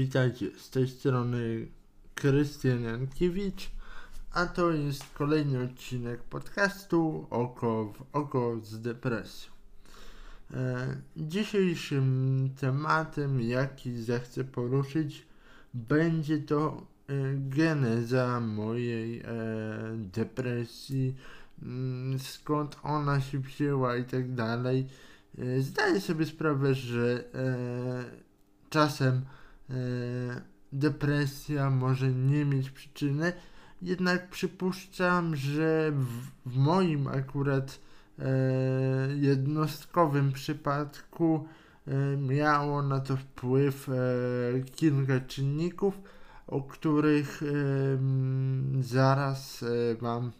witajcie, z tej strony Krystian Jankiewicz, a to jest kolejny odcinek podcastu Oko w Oko z depresją. E, dzisiejszym tematem, jaki zechcę poruszyć, będzie to e, geneza mojej e, depresji, mm, skąd ona się wzięła i tak dalej. E, zdaję sobie sprawę, że e, czasem depresja może nie mieć przyczyny, jednak przypuszczam, że w, w moim akurat e, jednostkowym przypadku e, miało na to wpływ e, kilka czynników, o których zaraz Wam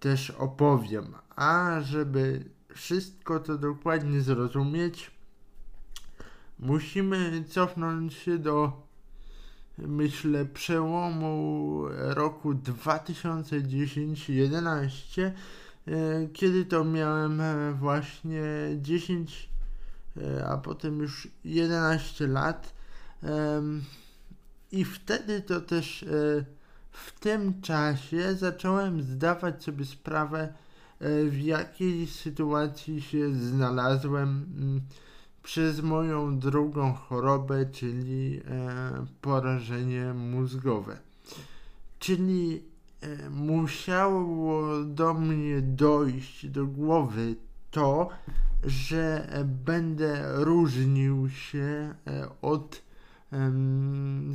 też opowiem. A żeby wszystko to dokładnie zrozumieć, musimy cofnąć się do myślę przełomu roku 2010-11 e, kiedy to miałem e, właśnie 10 e, a potem już 11 lat. I wtedy to też w tym czasie zacząłem zdawać sobie sprawę w jakiej sytuacji się znalazłem. Mm, przez moją drugą chorobę, czyli e, porażenie mózgowe. Czyli e, musiało do mnie dojść do głowy to, że będę różnił się e, od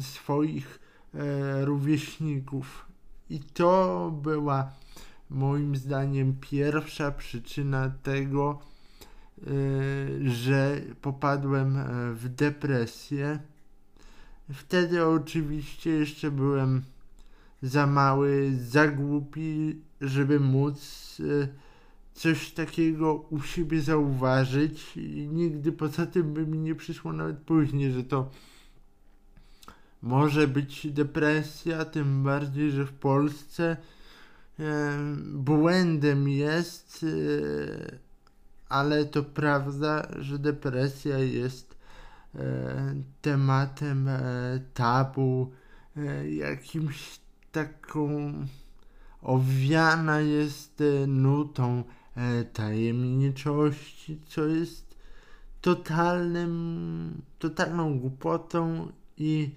swoich e, rówieśników. I to była moim zdaniem pierwsza przyczyna tego, że popadłem e, w depresję. Wtedy oczywiście jeszcze byłem za mały, za głupi, żeby móc e, coś takiego u siebie zauważyć i nigdy poza tym by mi nie przyszło nawet później, że to może być depresja, tym bardziej, że w Polsce e, błędem jest ale to prawda, że depresja jest e, tematem e, tabu, e, jakimś taką owiana jest e, nutą e, tajemniczości, co jest totalnym, totalną głupotą i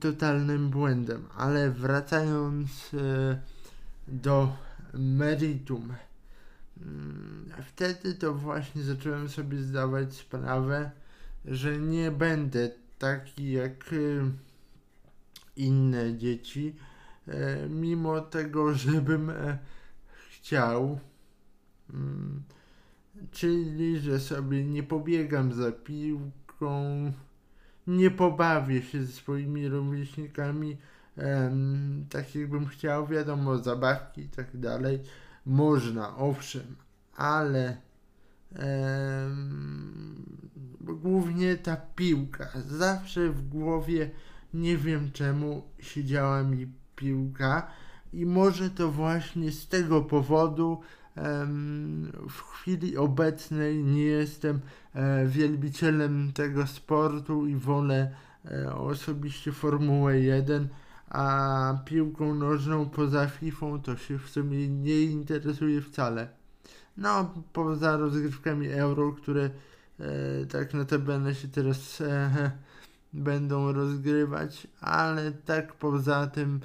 totalnym błędem. Ale wracając e, do meritum wtedy to właśnie zacząłem sobie zdawać sprawę, że nie będę taki jak y, inne dzieci, e, mimo tego, żebym e, chciał. Mm, czyli, że sobie nie pobiegam za piłką, nie pobawię się ze swoimi rówieśnikami, tak jakbym chciał, wiadomo, zabawki i tak dalej można, owszem, ale głównie ta piłka. Zawsze w głowie nie wiem czemu siedziała mi piłka i może to właśnie z tego powodu w chwili obecnej nie jestem e, wielbicielem tego sportu i wolę e, osobiście Formułę 1 a piłką nożną poza FIFA to się w sumie nie interesuje wcale. No, poza rozgrywkami Euro, które e, tak notabene się teraz e, będą rozgrywać, ale tak poza tym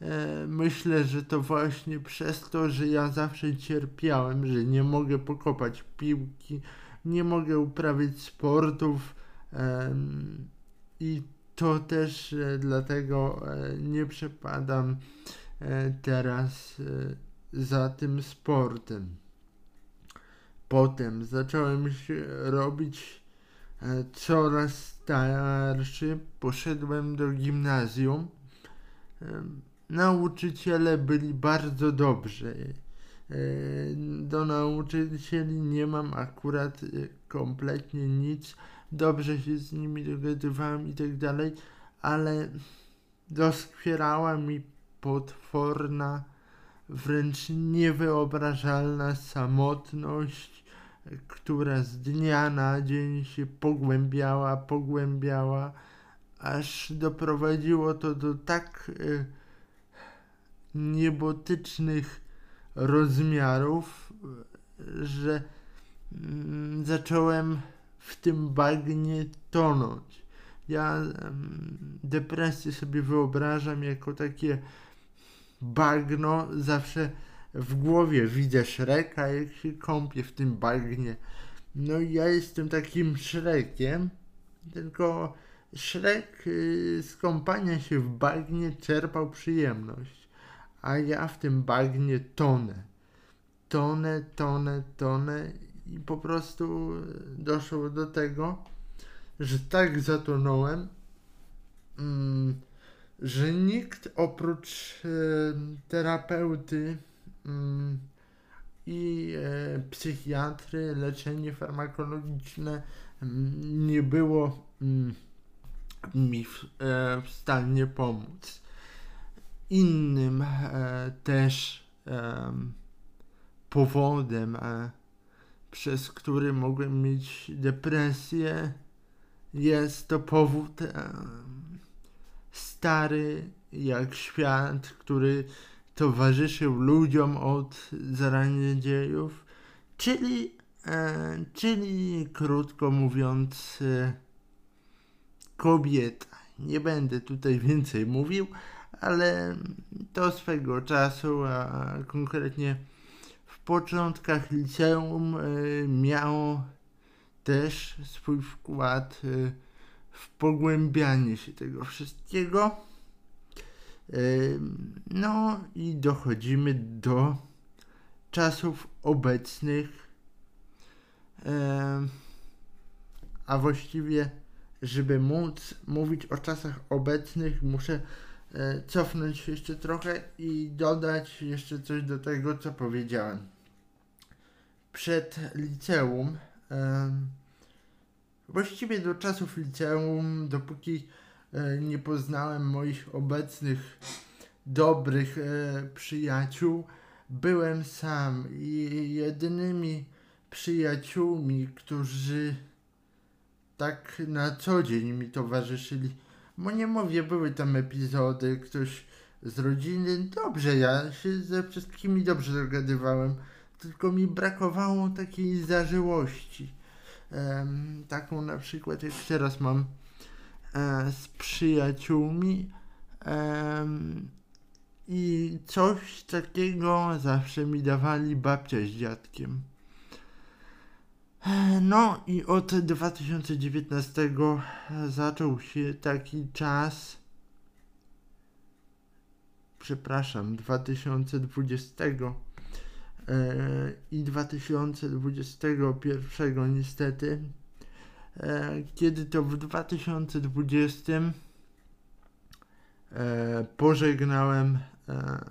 e, myślę, że to właśnie przez to, że ja zawsze cierpiałem, że nie mogę pokopać piłki, nie mogę uprawiać sportów i to też e, dlatego e, nie przepadam e, teraz za tym sportem. Potem zacząłem się robić coraz starszy, poszedłem do gimnazjum. Nauczyciele byli bardzo dobrzy. Do nauczycieli nie mam akurat kompletnie nic dobrze się z nimi dogadywałem i tak dalej, ale doskwierała mi potworna, wręcz niewyobrażalna samotność, która z dnia na dzień się pogłębiała, pogłębiała, aż doprowadziło to do tak y, niebotycznych rozmiarów, że y, zacząłem w tym bagnie tonąć. Ja depresję sobie wyobrażam jako takie bagno, zawsze w głowie widzę Shreka, jak się kąpie w tym bagnie. No i ja jestem takim Shrekiem, tylko Shrek y, z kąpania się w bagnie czerpał przyjemność, a ja w tym bagnie tonę. Tonę, tonę, tonę i po prostu doszło do tego, że tak zatonąłem, mm, że nikt oprócz terapeuty mm, i e, psychiatry, leczenie farmakologiczne mm, nie było mi w, e, w stanie pomóc. Innym e, też powodem, przez który mogłem mieć depresję, jest to powód stary jak świat, który towarzyszył ludziom od zarania dziejów, czyli, e, czyli krótko mówiąc, e, kobieta. Nie będę tutaj więcej mówił, ale to swego czasu, a konkretnie początkach liceum, e, miało też swój wkład e, w pogłębianie się tego wszystkiego. No i dochodzimy do czasów obecnych, a właściwie, żeby móc mówić o czasach obecnych, muszę e, cofnąć się jeszcze trochę i dodać jeszcze coś do tego, co powiedziałem. Przed liceum, właściwie do czasów liceum, dopóki E, nie poznałem moich obecnych dobrych e, przyjaciół. Byłem sam i jedynymi przyjaciółmi, którzy tak na co dzień mi towarzyszyli, bo nie mówię, były tam epizody, ktoś z rodziny, dobrze, ja się ze wszystkimi dobrze dogadywałem, tylko mi brakowało takiej zażyłości. Um, taką na przykład, jak teraz mam E, z przyjaciółmi i coś takiego zawsze mi dawali babcia z dziadkiem. E, no i od 2019 zaczął się taki czas, przepraszam, 2020 e, i 2021 niestety E, kiedy to w 2020 e, pożegnałem e,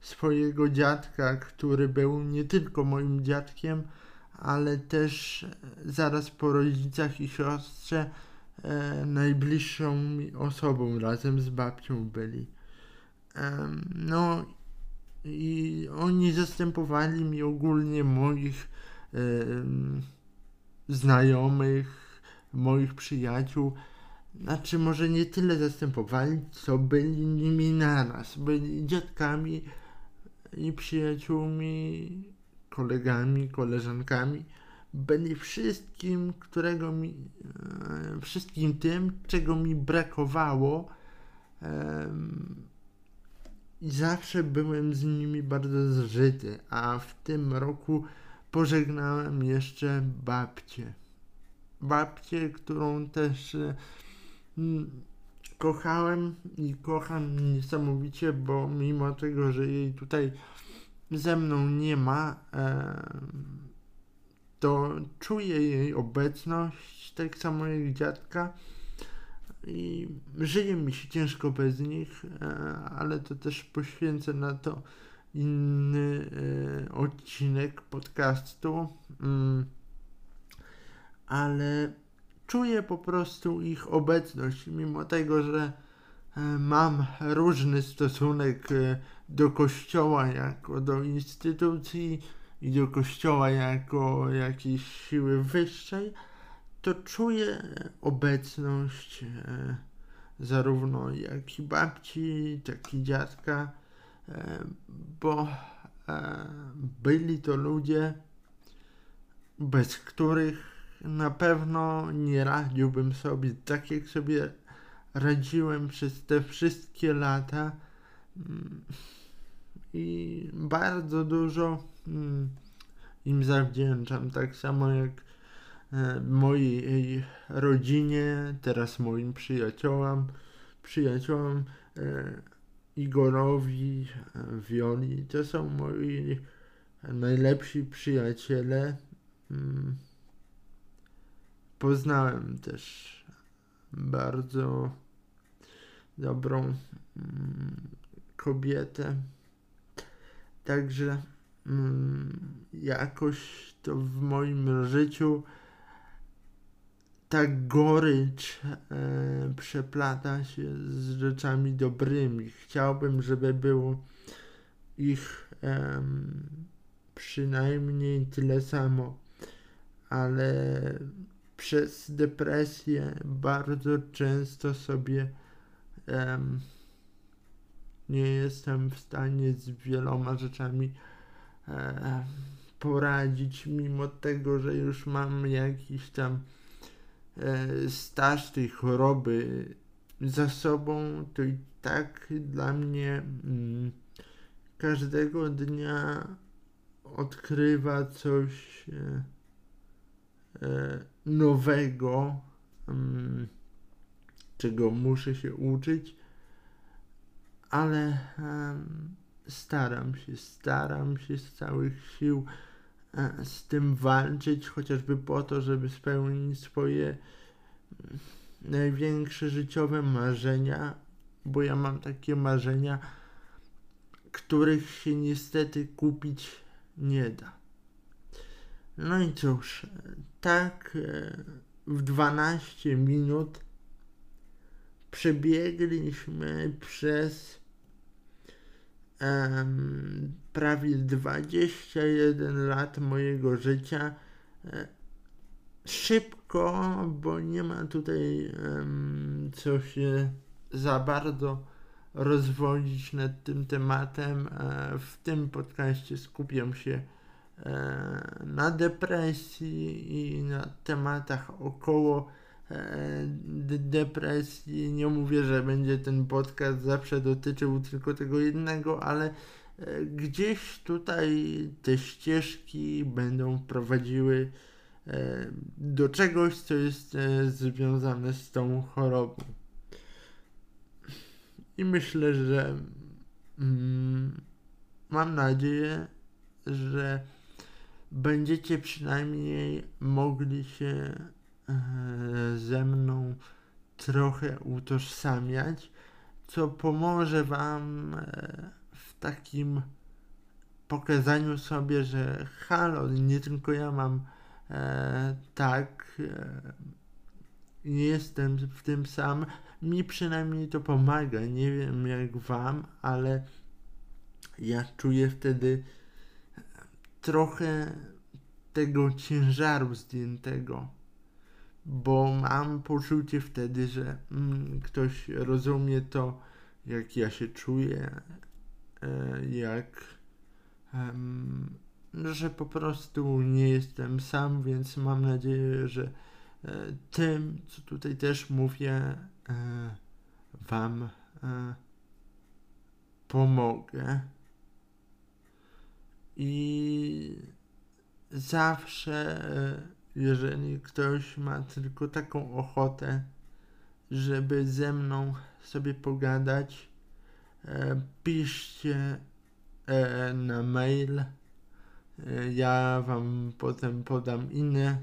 swojego dziadka, który był nie tylko moim dziadkiem, ale też zaraz po rodzicach i siostrze najbliższą mi osobą, razem z babcią byli. No i oni zastępowali mi ogólnie moich znajomych, moich przyjaciół, znaczy może nie tyle zastępowali, co byli nimi naraz. Byli dziadkami i przyjaciółmi, kolegami, koleżankami. Byli wszystkim, którego mi, e, wszystkim tym, czego mi brakowało. I zawsze byłem z nimi bardzo zżyty, a w tym roku pożegnałem jeszcze babcię. Babcię, którą też e, kochałem i kocham niesamowicie, bo mimo tego, że jej tutaj ze mną nie ma, e, to czuję jej obecność, tak samo jak dziadka. I żyje mi się ciężko bez nich, e, ale to też poświęcę na to inny e, odcinek podcastu, mm, ale czuję po prostu ich obecność, mimo tego, że e, mam różny stosunek do kościoła jako do instytucji i do kościoła jako jakiejś siły wyższej, to czuję obecność zarówno jak i babci, jak i dziadka, e, bo e, byli to ludzie, bez których na pewno nie radziłbym sobie tak, jak sobie radziłem przez te wszystkie lata. Mm, I bardzo dużo mm, im zawdzięczam, tak samo jak e, mojej rodzinie, teraz moim przyjaciołom, przyjaciołom e, Igorowi, e, Wioli. To są moi najlepsi przyjaciele. Mm, poznałem też bardzo dobrą mm, kobietę. Także mm, jakoś to w moim życiu ta gorycz e, przeplata się z rzeczami dobrymi. Chciałbym, żeby było ich e, przynajmniej tyle samo, ale przez depresję bardzo często sobie um, nie jestem w stanie z wieloma rzeczami e, poradzić, mimo tego, że już mam jakiś tam e, staż tej choroby za sobą, to i tak dla mnie mm, każdego dnia odkrywa coś. E, E, nowego, mm, czego muszę się uczyć, ale staram się, staram się z całych sił e, z tym walczyć, chociażby po to, żeby spełnić swoje mm, największe życiowe marzenia, bo ja mam takie marzenia, których się niestety kupić nie da. No i cóż, tak e, w 12 minut przebiegliśmy przez um, prawie 21 lat mojego życia. E, szybko, bo nie ma tutaj um, co się za bardzo rozwodzić nad tym tematem. E, w tym podcaście skupiam się E, na depresji i na tematach około depresji. Nie mówię, że będzie ten podcast zawsze dotyczył tylko tego jednego, ale e, gdzieś tutaj te ścieżki będą prowadziły do czegoś, co jest związane z tą chorobą. I myślę, że mm, mam nadzieję, że będziecie przynajmniej mogli się e, ze mną trochę utożsamiać, co pomoże Wam e, w takim pokazaniu sobie, że halo, nie tylko ja mam e, tak, e, nie jestem w tym sam. Mi przynajmniej to pomaga. Nie wiem jak Wam, ale ja czuję wtedy trochę tego ciężaru zdjętego, bo mam poczucie wtedy, że mm, ktoś rozumie to, jak ja się czuję, e, jak um, że po prostu nie jestem sam, więc mam nadzieję, że e, tym, co tutaj też mówię, e, Wam e, pomogę. I zawsze, e, jeżeli ktoś ma tylko taką ochotę, żeby ze mną sobie pogadać, e, piszcie e, na mail. Ja Wam potem podam inne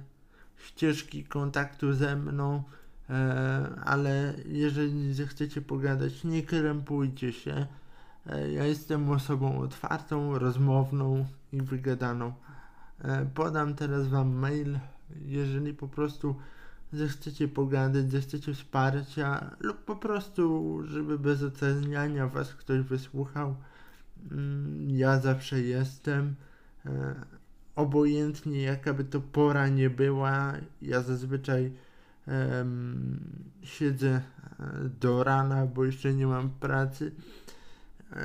ścieżki kontaktu ze mną, ale jeżeli zechcecie pogadać, nie krępujcie się. E, ja jestem osobą otwartą, rozmowną i wygadaną. E, podam teraz Wam mail, jeżeli po prostu zechcecie pogadać, zechcecie wsparcia lub po prostu, żeby bez oceniania Was ktoś wysłuchał. Mm, ja zawsze jestem. E, obojętnie jaka by to pora nie była, ja zazwyczaj em, siedzę e, do rana, bo jeszcze nie mam pracy,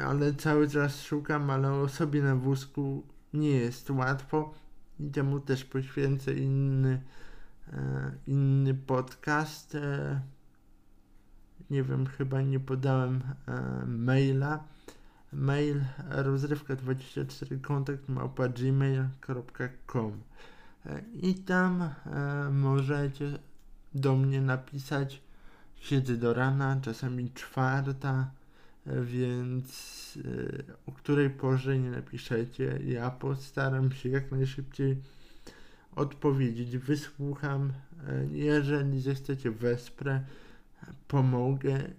ale cały czas szukam, ale o sobie na wózku nie jest łatwo i temu też poświęcę inny, e, inny podcast. E, nie wiem, chyba nie podałem e, maila. Mail rozrywka24 kontakt małpa gmail.com i tam możecie do mnie napisać. Siedzę do rana, czasami czwarta, więc e, o której porze nie napiszecie, ja postaram się jak najszybciej odpowiedzieć, wysłucham. E, jeżeli zechcecie wesprę, pomogę.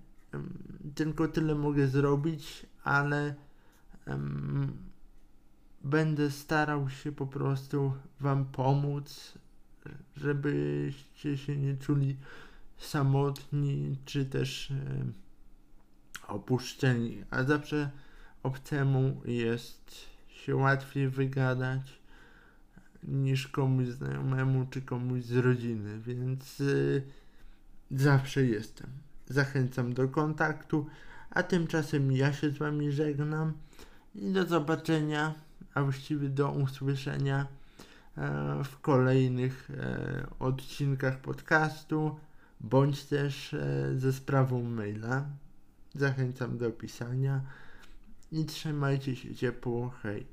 Tylko tyle mogę zrobić, ale em, będę starał się po prostu Wam pomóc, żebyście się nie czuli samotni, czy też e, opuszczeni, a zawsze obcemu jest się łatwiej wygadać niż komuś znajomemu, czy komuś z rodziny, więc y, zawsze jestem. Zachęcam do kontaktu, a tymczasem ja się z Wami żegnam i do zobaczenia, a właściwie do usłyszenia e, w kolejnych e, odcinkach podcastu, bądź też e, ze sprawą maila. Zachęcam do pisania i trzymajcie się ciepło. Hej.